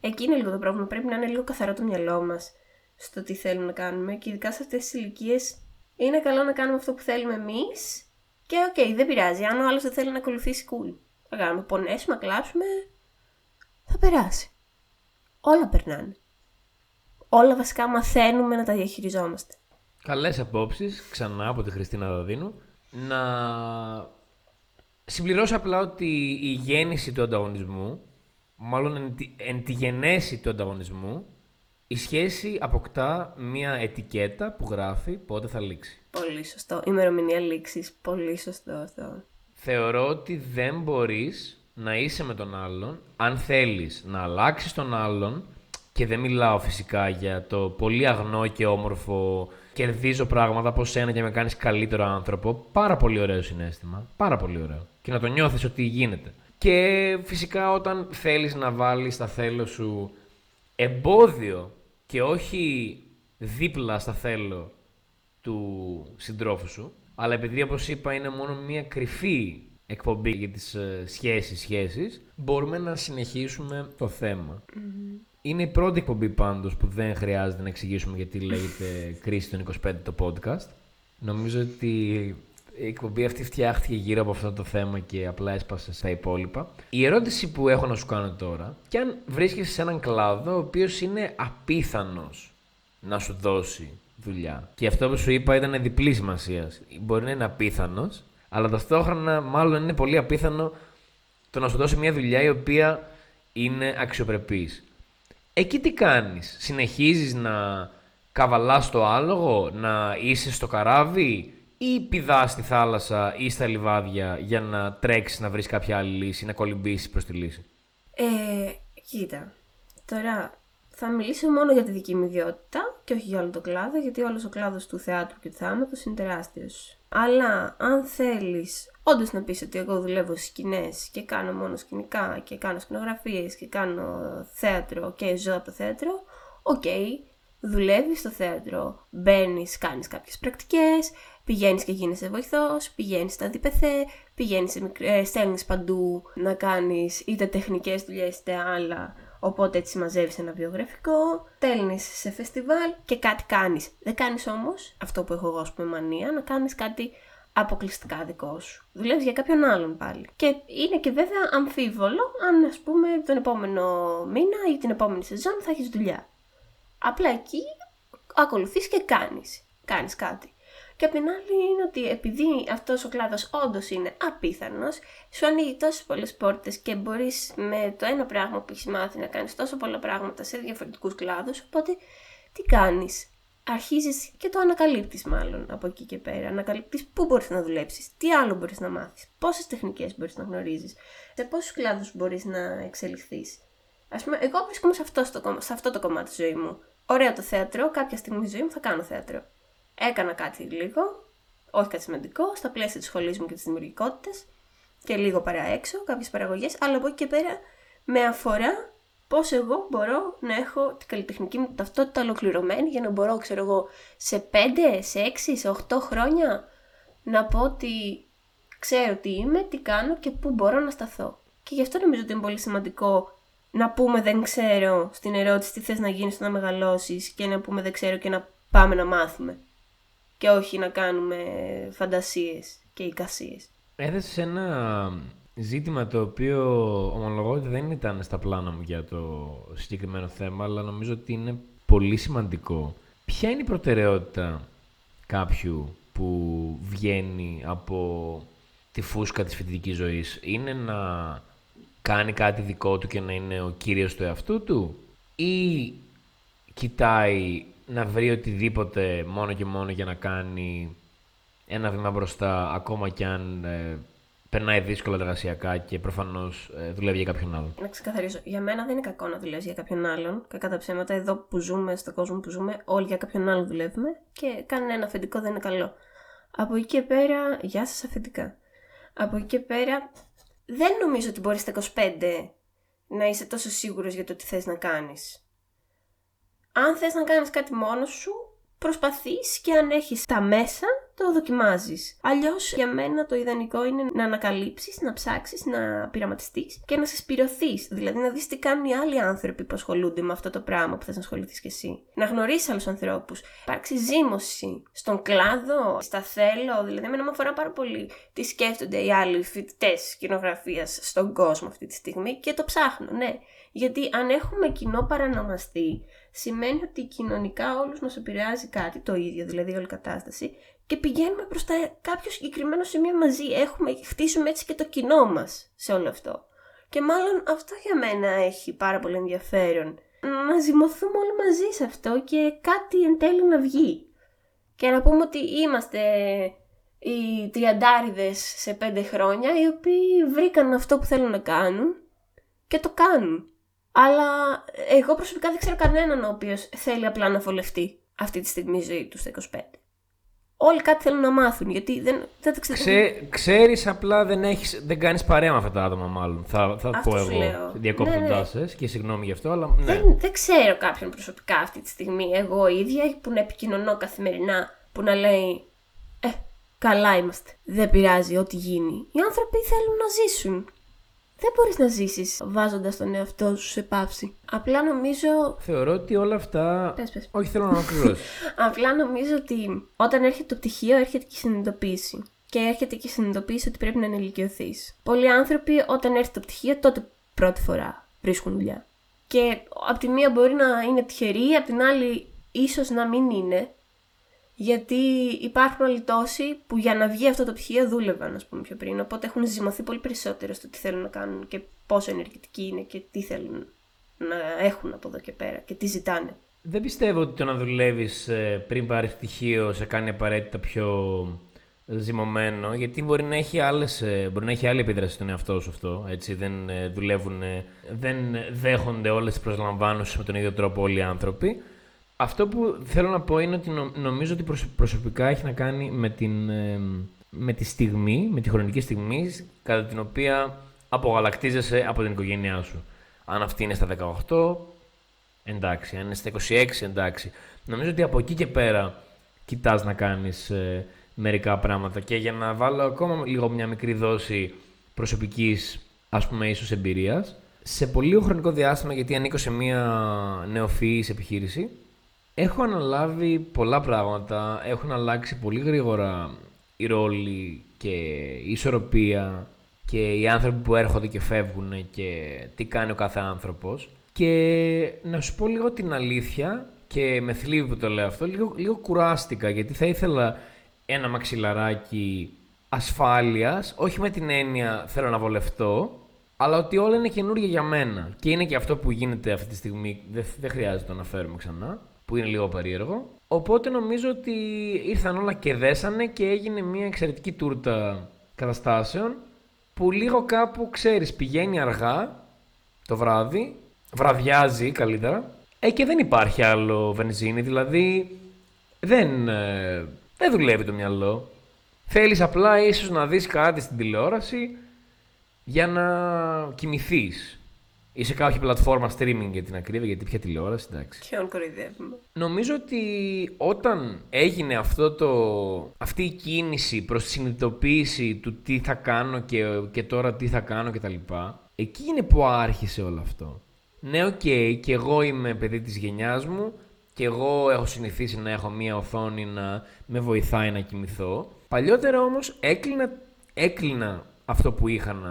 Εκεί είναι λίγο το πρόβλημα. Πρέπει να είναι λίγο καθαρό το μυαλό μας στο τι θέλουμε να κάνουμε και ειδικά σε αυτές τις ηλικίες είναι καλό να κάνουμε αυτό που θέλουμε εμείς. Και OK, okay, δεν πειράζει. Αν ο άλλος δεν θέλει να ακολουθήσει, cool. Θα κάνουμε, πονέσουμε, κλάψουμε. Θα περάσει. Όλα περνάνε. Όλα βασικά μαθαίνουμε να τα διαχειριζόμαστε. Καλές απόψεις, ξανά από τη Χριστίνα Δαδίνου. Να συμπληρώσω απλά ότι η γέννηση του ανταγωνισμού, μάλλον εν τη γενέση του ανταγωνισμού, η σχέση αποκτά μία ετικέτα που γράφει πότε θα λήξει. Πολύ σωστό. Ημερομηνία λήξης. Πολύ σωστό αυτό. Θεωρώ ότι δεν μπορείς να είσαι με τον άλλον, αν θέλεις να αλλάξεις τον άλλον, και δεν μιλάω φυσικά για το πολύ αγνό και όμορφο κερδίζω πράγματα από σένα και με κάνεις καλύτερο άνθρωπο. Πάρα πολύ ωραίο συνέστημα. Πάρα πολύ ωραίο. Και να το νιώθεις ότι γίνεται. Και φυσικά όταν θέλεις να βάλεις στα θέλω σου εμπόδιο και όχι δίπλα στα θέλω του συντρόφου σου, αλλά επειδή όπως είπα είναι μόνο μια κρυφή εκπομπή για τις ε, σχέσεις σχέσεις, μπορούμε να συνεχίσουμε το θέμα. Είναι η πρώτη εκπομπή πάντως που δεν χρειάζεται να εξηγήσουμε γιατί λέγεται Κρίση των 25 το podcast. Νομίζω ότι η εκπομπή αυτή φτιάχτηκε γύρω από αυτό το θέμα και απλά έσπασε στα υπόλοιπα. Η ερώτηση που έχω να σου κάνω τώρα, και αν βρίσκεσαι σε έναν κλάδο ο οποίος είναι απίθανος να σου δώσει δουλειά. Και αυτό που σου είπα ήταν διπλή σημασίας. Μπορεί να είναι απίθανος, αλλά ταυτόχρονα μάλλον είναι πολύ απίθανο το να σου δώσει μια δουλειά η οποία είναι αξιοπρεπής. Εκεί τι κάνεις, συνεχίζεις να καβαλάς το άλογο, να είσαι στο καράβι; Ή πηδάς στη θάλασσα ή στα λιβάδια για να τρέξεις να βρεις κάποια άλλη λύση, να κολυμπήσεις προς τη λύση; Ε, κοίτα, τώρα θα μιλήσω μόνο για τη δική μου ιδιότητα και όχι για όλο το κλάδο, γιατί όλος ο κλάδος του θεάτρου και του θεάματος είναι τεράστιος. Αλλά αν θέλεις όντως να πεις ότι εγώ δουλεύω στις σκηνές και κάνω μόνο σκηνικά και κάνω σκηνογραφίες και κάνω θέατρο και ζω από το θέατρο, OK, okay, δουλεύεις στο θέατρο, μπαίνεις, κάνεις κάποιες πρακτικές, πηγαίνεις και γίνεσαι βοηθός, πηγαίνεις στα ΔΗΠΕΘΕ, πηγαίνεις, ε, στέλνεις παντού να κάνεις είτε τεχνικές δουλειές είτε άλλα Οπότε έτσι μαζεύεις ένα βιογραφικό, στέλνεις σε φεστιβάλ και κάτι κάνεις. Δεν κάνεις όμως αυτό που έχω εγώ, ας πούμε, μανία, να κάνεις κάτι αποκλειστικά δικό σου. Δουλεύεις για κάποιον άλλον πάλι. Και είναι και βέβαια αμφίβολο αν, ας πούμε, τον επόμενο μήνα ή την επόμενη σεζόν θα έχεις δουλειά. Απλά εκεί ακολουθείς και κάνεις. Κάνεις κάτι. Και απ' την άλλη είναι ότι επειδή αυτός ο κλάδος όντως είναι απίθανος, σου ανοίγει τόσες πολλές πόρτες και μπορείς με το ένα πράγμα που έχεις μάθει να κάνεις τόσο πολλά πράγματα σε διαφορετικούς κλάδους, οπότε τι κάνεις; Αρχίζεις και το ανακαλύπτεις μάλλον από εκεί και πέρα. Ανακαλύπτεις πού μπορείς να δουλέψεις, τι άλλο μπορείς να μάθεις, πόσες τεχνικές μπορείς να γνωρίζεις, σε πόσους κλάδους μπορείς να εξελιχθείς. Ας πούμε, εγώ βρίσκομαι σε αυτό, στο, σε αυτό το κομμάτι της ζωής μου. Ωραίο το θέατρο, κάποια στιγμή στη ζωή μου θα κάνω θέατρο. Έκανα κάτι λίγο, όχι κάτι σημαντικό, στα πλαίσια της σχολής μου και της δημιουργικότητας και λίγο παρά έξω, κάποιες παραγωγές, αλλά από εκεί και πέρα με αφορά πώς εγώ μπορώ να έχω την καλλιτεχνική μου ταυτότητα ολοκληρωμένη για να μπορώ, ξέρω εγώ, σε 5, σε 6, σε 8 χρόνια να πω ότι ξέρω τι είμαι, τι κάνω και πού μπορώ να σταθώ. Και γι' αυτό νομίζω ότι είναι πολύ σημαντικό να πούμε δεν ξέρω στην ερώτηση τι θες να γίνεις να μεγαλώσεις και να πούμε δεν ξέρω και να πάμε να μάθουμε και όχι να κάνουμε φαντασίες και εικασίες. Έθεσε ένα ζήτημα το οποίο ομολογώ ότι δεν ήταν στα πλάνα μου για το συγκεκριμένο θέμα, αλλά νομίζω ότι είναι πολύ σημαντικό. Ποια είναι η προτεραιότητα κάποιου που βγαίνει από τη φούσκα της φοιτητικής ζωής; Είναι να κάνει κάτι δικό του και να είναι ο κύριος του εαυτού του; Ή κοιτάει να βρει οτιδήποτε μόνο και μόνο για να κάνει ένα βήμα μπροστά, ακόμα κι αν ε, περνάει δύσκολα εργασιακά και προφανώς ε, δουλεύει για κάποιον άλλον. Να ξεκαθαρίσω. Για μένα δεν είναι κακό να δουλεύεις για κάποιον άλλον. Κακά τα ψέματα, εδώ που ζούμε, στον κόσμο που ζούμε, όλοι για κάποιον άλλον δουλεύουμε και κανένα αφεντικό δεν είναι καλό. Από εκεί και πέρα, γεια σας αφεντικά. Από εκεί και πέρα, δεν νομίζω ότι μπορείς στα 25 να είσαι τόσο σίγουρος για το τι θες να κάνεις αν θες να κάνεις κάτι μόνος σου, προσπαθείς και αν έχεις τα μέσα, το δοκιμάζεις. Αλλιώς για μένα το ιδανικό είναι να ανακαλύψεις, να ψάξεις, να πειραματιστείς και να συσπηρωθείς. Δηλαδή να δεις τι κάνουν οι άλλοι άνθρωποι που ασχολούνται με αυτό το πράγμα που θες να ασχοληθείς κι εσύ. Να γνωρίσεις άλλους ανθρώπους. Υπάρξει ζήμωση στον κλάδο, στα θέλω. Δηλαδή εμένα με αφορά πάρα πολύ τι σκέφτονται οι άλλοι φοιτητές κοινογραφία στον κόσμο αυτή τη στιγμή και το ψάχνω, ναι. Γιατί αν έχουμε κοινό παρανομαστή, σημαίνει ότι κοινωνικά όλους μας επηρεάζει κάτι, το ίδιο δηλαδή όλη η κατάσταση, και πηγαίνουμε προς τα κάποιο συγκεκριμένο σημείο μαζί. Έχουμε, χτίσουμε έτσι και το κοινό μας σε όλο αυτό. Και μάλλον αυτό για μένα έχει πάρα πολύ ενδιαφέρον. Να ζυμωθούμε όλοι μαζί σε αυτό και κάτι εν τέλει να βγει. Και να πούμε ότι είμαστε οι τριαντάριδες σε πέντε χρόνια οι οποίοι βρήκαν αυτό που θέλουν να κάνουν και το κάνουν. Αλλά εγώ προσωπικά δεν ξέρω κανέναν ο οποίος θέλει απλά να βολευτεί αυτή τη στιγμή η ζωή του στα 25. Όλοι κάτι θέλουν να μάθουν, γιατί δεν, δεν τα ξέρουν. Ξέ, ξέρεις απλά δεν, έχεις, δεν κάνεις παρέα με αυτά τα άτομα μάλλον. Θα, θα Αυτό πω σου εγώ λέω. διακόπτοντάς Ναι, ναι. σε και συγγνώμη γι' αυτό, αλλά ναι. Δεν, δεν ξέρω κάποιον προσωπικά αυτή τη στιγμή, εγώ ίδια, που να επικοινωνώ καθημερινά, που να λέει «Ε, καλά είμαστε, δεν πειράζει ό,τι γίνει». Οι άνθρωποι θέλουν να ζήσουν. Δεν μπορείς να ζήσεις βάζοντας τον εαυτό σου σε παύση. Απλά νομίζω Θεωρώ ότι όλα αυτά... Πες, πες. Όχι, θέλω να ολοκληρώσει. Απλά νομίζω ότι όταν έρχεται το πτυχίο, έρχεται και η συνειδητοποίηση. Και έρχεται και η συνειδητοποίηση ότι πρέπει να ενηλικιωθείς. Πολλοί άνθρωποι, όταν έρθει το πτυχίο, τότε πρώτη φορά βρίσκουν δουλειά. Και από τη μία μπορεί να είναι τυχεροί, από την άλλη ίσως να μην είναι. Γιατί υπάρχουν άλλοι τόσοι που για να βγει αυτό το πτυχίο δούλευαν, ας πούμε, πιο πριν. Οπότε έχουν ζυμωθεί πολύ περισσότερο στο τι θέλουν να κάνουν και πόσο ενεργητικοί είναι και τι θέλουν να έχουν από εδώ και πέρα και τι ζητάνε. Δεν πιστεύω ότι το να δουλεύεις πριν πάρεις πτυχίο σε κάνει απαραίτητα πιο ζυμωμένο, γιατί μπορεί να έχει, άλλες, ε, μπορεί να έχει άλλη επίδραση στον εαυτό σου αυτό. Έτσι, δεν ε, δουλεύουν, ε, δεν δέχονται όλες τις προσλαμβάνωσει με τον ίδιο τρόπο όλοι οι άνθρωποι. Αυτό που θέλω να πω είναι ότι νο- νομίζω ότι προσ- προσωπικά έχει να κάνει με, την, ε, με τη στιγμή, με τη χρονική στιγμή κατά την οποία απογαλακτίζεσαι από την οικογένειά σου. Αν αυτή είναι στα 18, εντάξει. Αν είναι στα 26, εντάξει. Νομίζω ότι από εκεί και πέρα κοιτάς να κάνεις ε, μερικά πράγματα. Και για να βάλω ακόμα λίγο μια μικρή δόση προσωπικής, ας πούμε, ίσως εμπειρίας, σε πολύ λίγο χρονικό διάστημα, γιατί ανήκω σε μια νεοφυής επιχείρηση, έχω αναλάβει πολλά πράγματα, έχουν αλλάξει πολύ γρήγορα οι ρόλοι και η ισορροπία και οι άνθρωποι που έρχονται και φεύγουν και τι κάνει ο κάθε άνθρωπος. Και να σου πω λίγο την αλήθεια και με θλίβει που το λέω αυτό, λίγο, λίγο κουράστηκα γιατί θα ήθελα ένα μαξιλαράκι ασφάλειας, όχι με την έννοια θέλω να βολευτώ, αλλά ότι όλα είναι καινούργια για μένα. Και είναι και αυτό που γίνεται αυτή τη στιγμή, δεν, δεν χρειάζεται να το αναφέρουμε ξανά, που είναι λίγο περίεργο. Οπότε νομίζω ότι ήρθαν όλα και δέσανε και έγινε μια εξαιρετική τούρτα καταστάσεων που λίγο κάπου, ξέρεις, πηγαίνει αργά το βράδυ, βραδιάζει καλύτερα, ε, και δεν υπάρχει άλλο βενζίνη, δηλαδή δεν, ε, δεν δουλεύει το μυαλό. Θέλεις απλά ίσως να δεις κάτι στην τηλεόραση για να κοιμηθείς. Ή σε κάποια πλατφόρμα streaming για την ακρίβεια, γιατί πια τηλεόραση, εντάξει. Ποιον κοροϊδεύουμε. Νομίζω ότι όταν έγινε αυτό το, αυτή η κίνηση προς τη συνειδητοποίηση του τι θα κάνω και, και τώρα τι θα κάνω και τα λοιπά, εκεί είναι που άρχισε όλο αυτό. Ναι, οκ, και εγώ είμαι παιδί της γενιάς μου και εγώ έχω συνηθίσει να έχω μία οθόνη να με βοηθάει να κοιμηθώ. Παλιότερα όμως έκλεινα, έκλεινα αυτό που είχα να,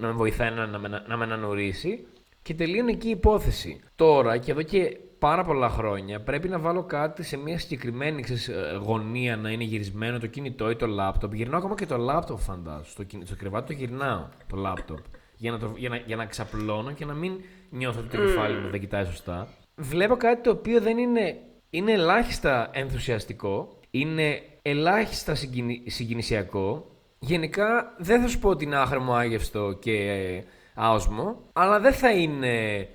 να με βοηθάει να, να, με- να με ανανουρίσει και τελείωνε εκεί η υπόθεση. Τώρα και εδώ και πάρα πολλά χρόνια πρέπει να βάλω κάτι σε μια συγκεκριμένη ξέρεις, ε, γωνία να είναι γυρισμένο το κινητό ή το λάπτοπ. Γυρνάω ακόμα και το λάπτοπ, φαντάσου. Στο, κινη- στο κρεβάτι το γυρνάω το λάπτοπ. Για να, το, για, να, για να ξαπλώνω και να μην νιώθω ότι το κεφάλι μου δεν κοιτάει σωστά. Βλέπω κάτι το οποίο δεν είναι. Είναι ελάχιστα ενθουσιαστικό. Είναι ελάχιστα συγκινη- συγκινησιακό. Γενικά δεν θα σου πω ότι είναι άχρημο, άγευστο και ε, άοσμο, αλλά δεν θα είναι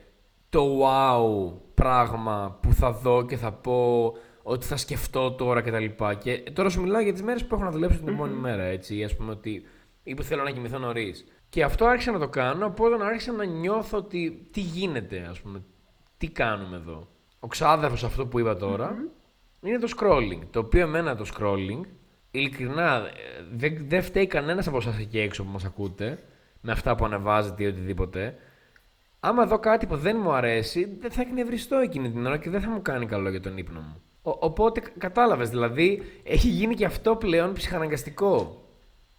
το wow πράγμα που θα δω και θα πω ότι θα σκεφτώ τώρα κτλ. Και, και τώρα σου μιλάω για τις μέρες που έχω να δουλέψω την επόμενη μέρα, έτσι, ας πούμε ότι ή που θέλω να κοιμηθώ νωρίς. Και αυτό άρχισα να το κάνω, από όταν άρχισα να νιώθω ότι τι γίνεται, ας πούμε, τι κάνουμε εδώ. Ο ξάδερφος αυτό που είπα τώρα είναι το scrolling, το οποίο εμένα το scrolling, ειλικρινά, ε, δεν, δεν φταίει κανένας από εσάς εκεί έξω που μας ακούτε, με αυτά που ανεβάζετε ή οτιδήποτε. Άμα δω κάτι που δεν μου αρέσει, δεν θα εκνευριστώ εκείνη την ώρα και δεν θα μου κάνει καλό για τον ύπνο μου. Ο, οπότε κατάλαβες, δηλαδή έχει γίνει και αυτό πλέον ψυχαναγκαστικό.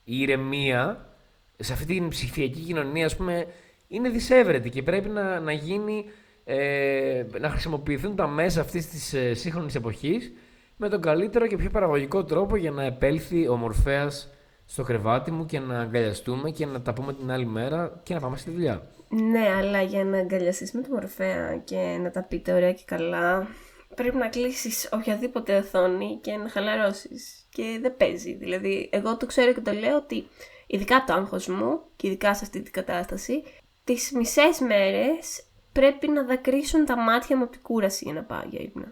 Η ηρεμία σε αυτή την ψηφιακή κοινωνία, ας πούμε, είναι δυσέβρετη και πρέπει να, να γίνει, ε, να χρησιμοποιηθούν τα μέσα αυτής της ε, σύγχρονης εποχής με τον καλύτερο και πιο παραγωγικό τρόπο για να επέλθει ο Μορφέας στο κρεβάτι μου και να αγκαλιαστούμε και να τα πούμε την άλλη μέρα και να πάμε στη δουλειά. Ναι, αλλά για να αγκαλιαστείς με τη Μορφέα και να τα πείτε ωραία και καλά, πρέπει να κλείσεις οποιαδήποτε οθόνη και να χαλαρώσεις. Και δεν παίζει. Δηλαδή, εγώ το ξέρω και το λέω ότι ειδικά το άγχος μου και ειδικά σε αυτή την κατάσταση, τις μισές μέρες πρέπει να δακρύσουν τα μάτια μου από την κούραση για να πάω για ύπνο.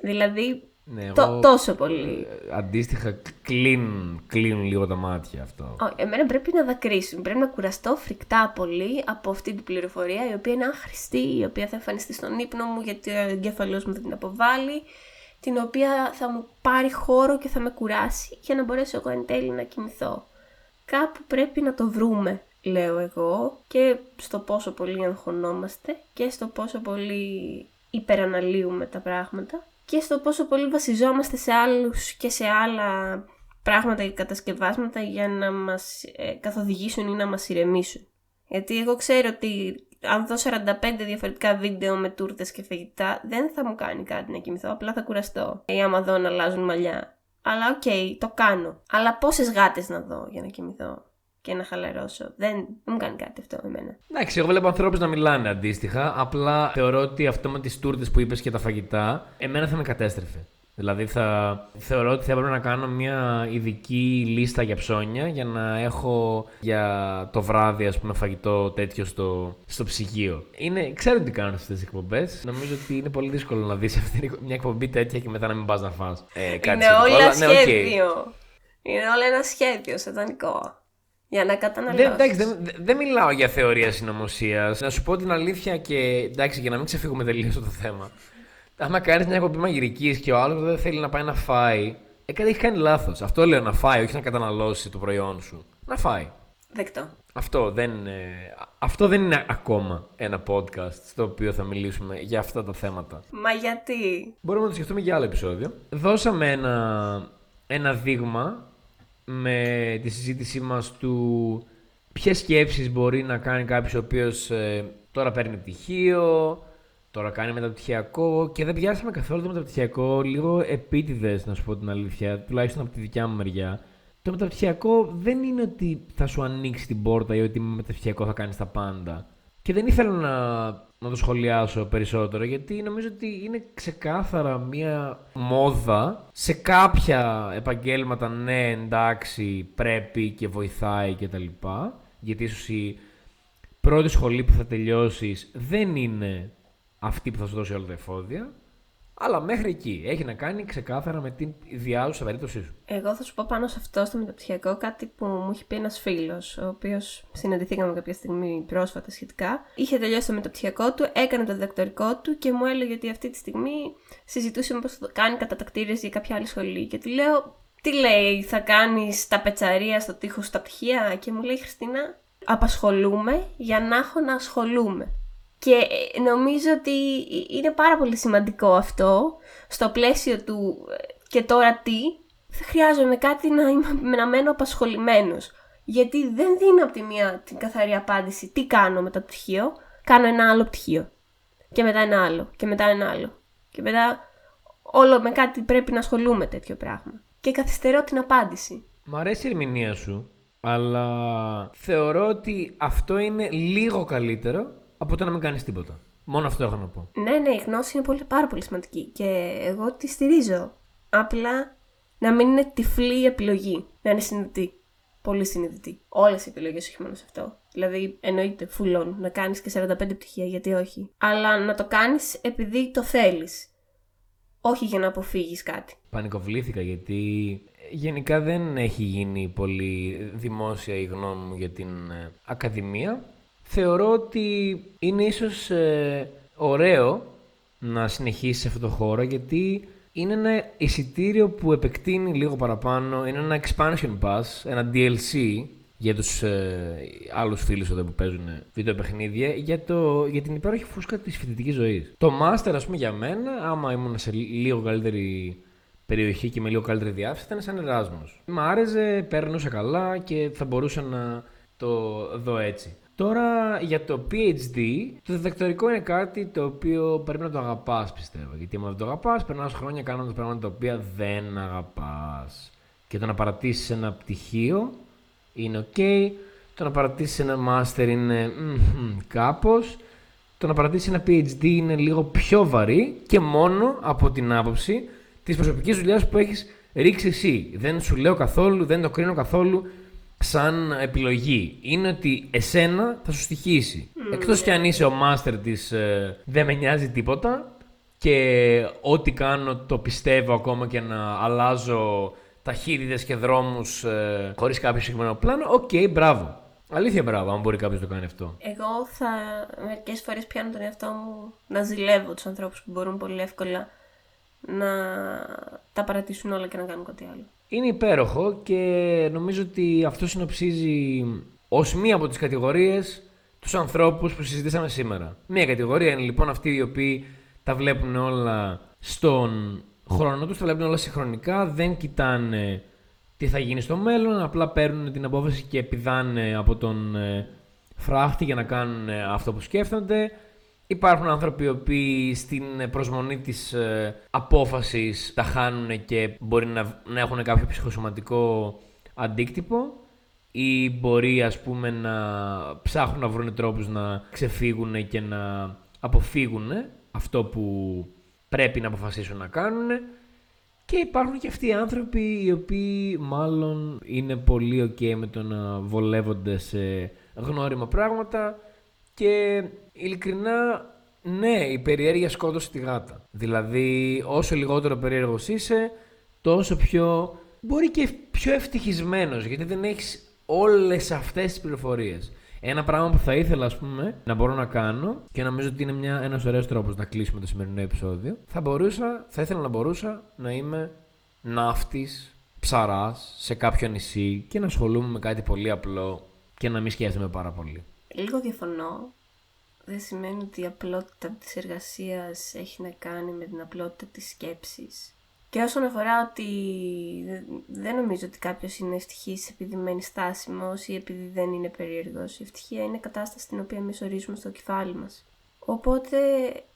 Δηλαδή, Ναι, το- εγώ, τόσο πολύ. ε, Αντίστοιχα, κλείνουν, κλείνουν λίγο τα μάτια αυτό. Ω, Εμένα πρέπει να δακρύσουν. Πρέπει να κουραστώ φρικτά πολύ από αυτή την πληροφορία, η οποία είναι άχρηστη, η οποία θα εμφανιστεί στον ύπνο μου γιατί ο εγκέφαλός μου θα την αποβάλει, την οποία θα μου πάρει χώρο και θα με κουράσει για να μπορέσω εγώ εν τέλει να κοιμηθώ. Κάπου πρέπει να το βρούμε, λέω εγώ, και στο πόσο πολύ αγχωνόμαστε και στο πόσο πολύ υπεραναλύουμε τα πράγματα και στο πόσο πολύ βασιζόμαστε σε άλλους και σε άλλα πράγματα και κατασκευάσματα για να μας ε, καθοδηγήσουν ή να μας ηρεμήσουν. Γιατί εγώ ξέρω ότι αν δω 45 διαφορετικά βίντεο με τούρτες και φαγητά δεν θα μου κάνει κάτι να κοιμηθώ, απλά θα κουραστώ. Ή άμα δω να αλλάζουν μαλλιά. Αλλά οκ, το κάνω. Αλλά πόσες γάτες να δω για να κοιμηθώ; Και να χαλαρώσω. Δεν, δεν μου κάνει κάτι αυτό εμένα. Εντάξει, εγώ βλέπω ανθρώπους να μιλάνε αντίστοιχα. Απλά θεωρώ ότι αυτό με τις τούρτες που είπες και τα φαγητά, εμένα θα με κατέστρεφε. Δηλαδή θα θεωρώ ότι θα έπρεπε να κάνω μια ειδική λίστα για ψώνια για να έχω για το βράδυ ας πούμε φαγητό τέτοιο στο, στο ψυγείο. Είναι, ξέρω τι κάνω σε αυτές τις εκπομπές. Νομίζω ότι είναι πολύ δύσκολο να δεις αυτή την- μια εκπομπή τέτοια και μετά να μην πας να φας. Ε, κάτι Είναι σχετικό, όλα αλλά ναι, οκ. σχέδιο. Είναι όλα ένα σχέδιο σατανικό. Για να Δεν, καταναλώσεις. εντάξει, δεν, δεν- δεν μιλάω για θεωρία συνωμοσίας. Να σου πω την αλήθεια και εντάξει, για να μην ξεφύγουμε τελείως από το θέμα. Άμα κάνεις μια εκπομπή μαγειρικής και ο άλλος δεν θέλει να πάει να φάει, ε, κάτι έχει κάνει λάθος. Αυτό λέω να φάει, όχι να καταναλώσει το προϊόν σου. Να φάει. Δεκτό. Αυτό δεν, ε, αυτό δεν είναι ακόμα ένα podcast στο οποίο θα μιλήσουμε για αυτά τα θέματα. Μα γιατί; Μπορούμε να το σκεφτούμε για άλλο επεισόδιο. Δώσαμε ένα, ένα δείγμα με τη συζήτησή μας του ποιες σκέψεις μπορεί να κάνει κάποιος ο οποίος ε, τώρα παίρνει πτυχίο, τώρα κάνει μεταπτυχιακό και δεν πιάσαμε καθόλου το μεταπτυχιακό, λίγο επίτηδες να σου πω την αλήθεια, τουλάχιστον από τη δικιά μου μεριά. Το μεταπτυχιακό δεν είναι ότι θα σου ανοίξει την πόρτα ή ότι με μεταπτυχιακό θα κάνεις τα πάντα. Και δεν ήθελα να, να το σχολιάσω περισσότερο γιατί νομίζω ότι είναι ξεκάθαρα μία μόδα. Σε κάποια επαγγέλματα ναι εντάξει πρέπει και βοηθάει και τα λοιπά γιατί ίσως η πρώτη σχολή που θα τελειώσεις δεν είναι αυτή που θα σου δώσει όλα τα εφόδια αλλά μέχρι εκεί έχει να κάνει ξεκάθαρα με την διάζουσα περίπτωσή σου. Εγώ θα σου πω πάνω σε αυτό στο μεταπτυχιακό κάτι που μου είχε πει ένας φίλος, ο οποίος συναντηθήκαμε κάποια στιγμή πρόσφατα σχετικά. Είχε τελειώσει το μεταπτυχιακό του, έκανε το διδακτορικό του και μου έλεγε ότι αυτή τη στιγμή συζητούσε πώς θα κάνει κατατακτήρε για κάποια άλλη σχολή. Και του λέω, Τι λέει, θα κάνεις τα πετσαρία στο τείχος στα πτυχία. Και μου λέει, Χριστίνα, απασχολούμαι για να έχω να ασχολούμαι. Και ε, νομίζω ότι είναι πάρα πολύ σημαντικό αυτό στο πλαίσιο του ε, και τώρα τι, θα χρειάζομαι κάτι να, είμαι, να μένω απασχολημένος. Γιατί δεν δίνω από τη μία την καθαρή απάντηση τι κάνω με το πτυχίο, κάνω ένα άλλο πτυχίο. Και μετά ένα άλλο, και μετά ένα άλλο. Και μετά όλο με κάτι πρέπει να ασχολούμαι τέτοιο πράγμα. Και καθυστερώ την απάντηση. Μ' αρέσει η ερμηνεία σου, αλλά θεωρώ ότι αυτό είναι λίγο καλύτερο από το να μην κάνεις τίποτα. Μόνο αυτό έχω να πω. Ναι, ναι, η γνώση είναι πολύ, πάρα πολύ σημαντική και εγώ τη στηρίζω. Απλά να μην είναι τυφλή η επιλογή. Να είναι συνειδητή. Πολύ συνειδητή. Όλες οι επιλογές, όχι μόνο σε αυτό. Δηλαδή, εννοείται, φουλών, να κάνεις και 45 πτυχία, γιατί όχι. Αλλά να το κάνεις επειδή το θέλεις. Όχι για να αποφύγεις κάτι. Πανικοβλήθηκα γιατί γενικά δεν έχει γίνει πολύ δημόσια η γνώμη μου για την ε, Ακαδημία. Θεωρώ ότι είναι ίσως ε, ωραίο να συνεχίσεις σε αυτό το χώρο γιατί είναι ένα εισιτήριο που επεκτείνει λίγο παραπάνω, είναι ένα expansion pass, ένα DLC για τους ε, άλλους φίλους εδώ που παίζουν βίντεο παιχνίδια για, το, για την υπέροχη φούσκα της φοιτητικής ζωής. Το master ας πούμε για μένα, άμα ήμουν σε λίγο καλύτερη περιοχή και με λίγο καλύτερη διάθεση, ήταν σαν Εράσμος. Μ' άρεσε, παίρνουσα καλά και θα μπορούσα να το δω έτσι. Τώρα για το PhD, το διδακτορικό είναι κάτι το οποίο πρέπει να το αγαπάς πιστεύω. Γιατί άμα δεν το αγαπάς, περνάς χρόνια κάνοντας πράγματα τα οποία δεν αγαπάς. Και το να παρατήσεις ένα πτυχίο είναι ok, το να παρατήσεις ένα master είναι μμμ, κάπως, το να παρατήσεις ένα PhD είναι λίγο πιο βαρύ και μόνο από την άποψη της προσωπικής δουλειάς που έχεις ρίξει εσύ. Δεν σου λέω καθόλου, δεν το κρίνω καθόλου σαν επιλογή. Είναι ότι εσένα θα σου στοιχήσει. Mm. Εκτός κι αν είσαι ο μάστερ της ε, δεν με νοιάζει τίποτα και ό,τι κάνω το πιστεύω ακόμα και να αλλάζω ταχύτητες και δρόμους ε, χωρίς κάποιο συγκεκριμένο πλάνο, OK, okay, μπράβο. Αλήθεια μπράβο, αν μπορεί κάποιος να το κάνει αυτό. Εγώ θα μερικές φορές πιάνω τον εαυτό μου να ζηλεύω τους ανθρώπους που μπορούν πολύ εύκολα να τα παρατήσουν όλα και να κάνουν κάτι άλλο. Είναι υπέροχο και νομίζω ότι αυτό συνοψίζει ως μία από τις κατηγορίες τους ανθρώπους που συζητήσαμε σήμερα. Μία κατηγορία είναι λοιπόν αυτοί οι οποίοι τα βλέπουν όλα στον χρόνο τους, τα βλέπουν όλα συγχρονικά, δεν κοιτάνε τι θα γίνει στο μέλλον, απλά παίρνουν την απόφαση και πηδάνε από τον ε, φράχτη για να κάνουν ε, αυτό που σκέφτονται. Υπάρχουν άνθρωποι οι οποίοι στην προσμονή της ε, απόφασης τα χάνουν και μπορεί να, να έχουν κάποιο ψυχοσωματικό αντίκτυπο ή μπορεί ας πούμε να ψάχνουν να βρουν τρόπους να ξεφύγουν και να αποφύγουν αυτό που πρέπει να αποφασίσουν να κάνουν και υπάρχουν και αυτοί οι άνθρωποι οι οποίοι μάλλον είναι πολύ ok με το να βολεύονται σε γνώριμα πράγματα και ειλικρινά ναι, η περιέργεια σκότωσε τη γάτα. Δηλαδή όσο λιγότερο περίεργος είσαι τόσο πιο μπορεί και πιο ευτυχισμένος γιατί δεν έχεις όλες αυτές τις πληροφορίες. Ένα πράγμα που θα ήθελα, ας πούμε, να μπορώ να κάνω και νομίζω ότι είναι μια, ένας ωραίος τρόπος να κλείσουμε το σημερινό επεισόδιο. Θα μπορούσα, θα ήθελα να μπορούσα να είμαι ναύτης, ψαράς, σε κάποιο νησί και να ασχολούμαι με κάτι πολύ απλό και να μην σκέφτομαι πάρα πολύ. Λίγο διαφωνώ. Δεν σημαίνει ότι η απλότητα της εργασίας έχει να κάνει με την απλότητα της σκέψης. Και όσον αφορά ότι δεν νομίζω ότι κάποιος είναι ευτυχής επειδή μένει στάσιμος ή επειδή δεν είναι περίεργος. Η ευτυχία είναι κατάσταση την οποία εμείς ορίζουμε στο κεφάλι μας. Οπότε,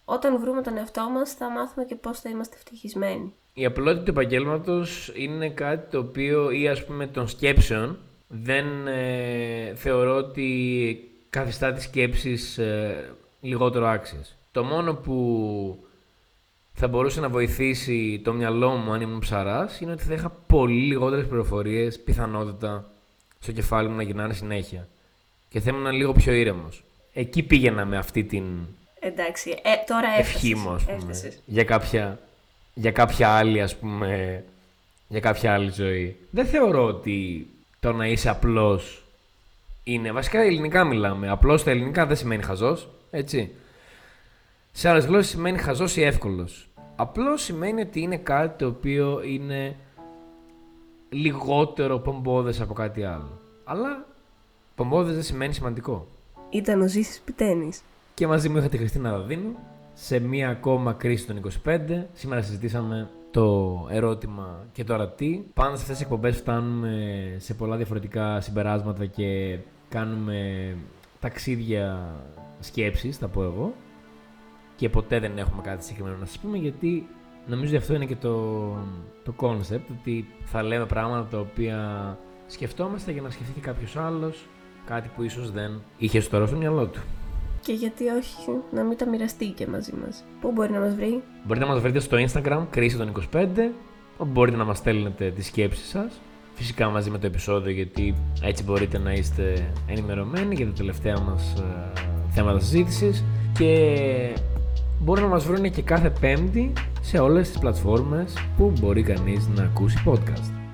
όταν βρούμε τον εαυτό μας, θα μάθουμε και πώς θα είμαστε ευτυχισμένοι. Η απλότητα του επαγγέλματος είναι κάτι το οποίο ή ας πούμε των σκέψεων δεν ε, θεωρώ ότι καθιστά τις σκέψεις ε, λιγότερο άξιες. Το μόνο που θα μπορούσε να βοηθήσει το μυαλό μου αν ήμουν ψαράς είναι ότι θα είχα πολύ λιγότερες πληροφορίες, πιθανότητα στο κεφάλι μου να γυρνάνε συνέχεια. Και θα ήμουν λίγο πιο ήρεμος. Εκεί πήγαινα με αυτή την. Εντάξει, ε, τώρα Ευχή μου, ας πούμε, για κάποια, για κάποια άλλη, ας πούμε, για κάποια άλλη ζωή. Δεν θεωρώ ότι το να είσαι απλός είναι. Βασικά ελληνικά μιλάμε. Απλό στα ελληνικά δεν σημαίνει χαζός, έτσι. Σε άλλες γλώσσες σημαίνει χαζός ή εύκολος. Απλώς σημαίνει ότι είναι κάτι το οποίο είναι λιγότερο πομπόδες από κάτι άλλο. Αλλά πομπόδες δεν σημαίνει σημαντικό. Ήταν ο Ζήσης Πιτένης. Και μαζί μου είχα τη Χριστίνα Δαδίνου σε μία ακόμα κρίση των 25. Σήμερα συζητήσαμε το ερώτημα και τώρα τι. Πάντα σε αυτές τις εκπομπές φτάνουμε σε πολλά διαφορετικά συμπεράσματα και κάνουμε ταξίδια σκέψης, θα πω εγώ και ποτέ δεν έχουμε κάτι συγκεκριμένο να σας πούμε γιατί νομίζω ότι αυτό είναι και το, το concept ότι θα λέμε πράγματα τα οποία σκεφτόμαστε για να σκεφτεί και κάποιος άλλος κάτι που ίσως δεν είχε στο τώρα στο μυαλό του. Και γιατί όχι να μην τα μοιραστεί και μαζί μας. Πού μπορεί να μας βρει, Μπορείτε να μας βρείτε στο Instagram, κρίση των 25, όπου μπορείτε να μας στέλνετε τις σκέψεις σας. Φυσικά μαζί με το επεισόδιο, γιατί έτσι μπορείτε να είστε ενημερωμένοι για τα τελευταία μας ε, θέματα συζήτησης. Και μπορούν να μας βρουν και κάθε πέμπτη σε όλες τις πλατφόρμες που μπορεί κανείς να ακούσει podcast.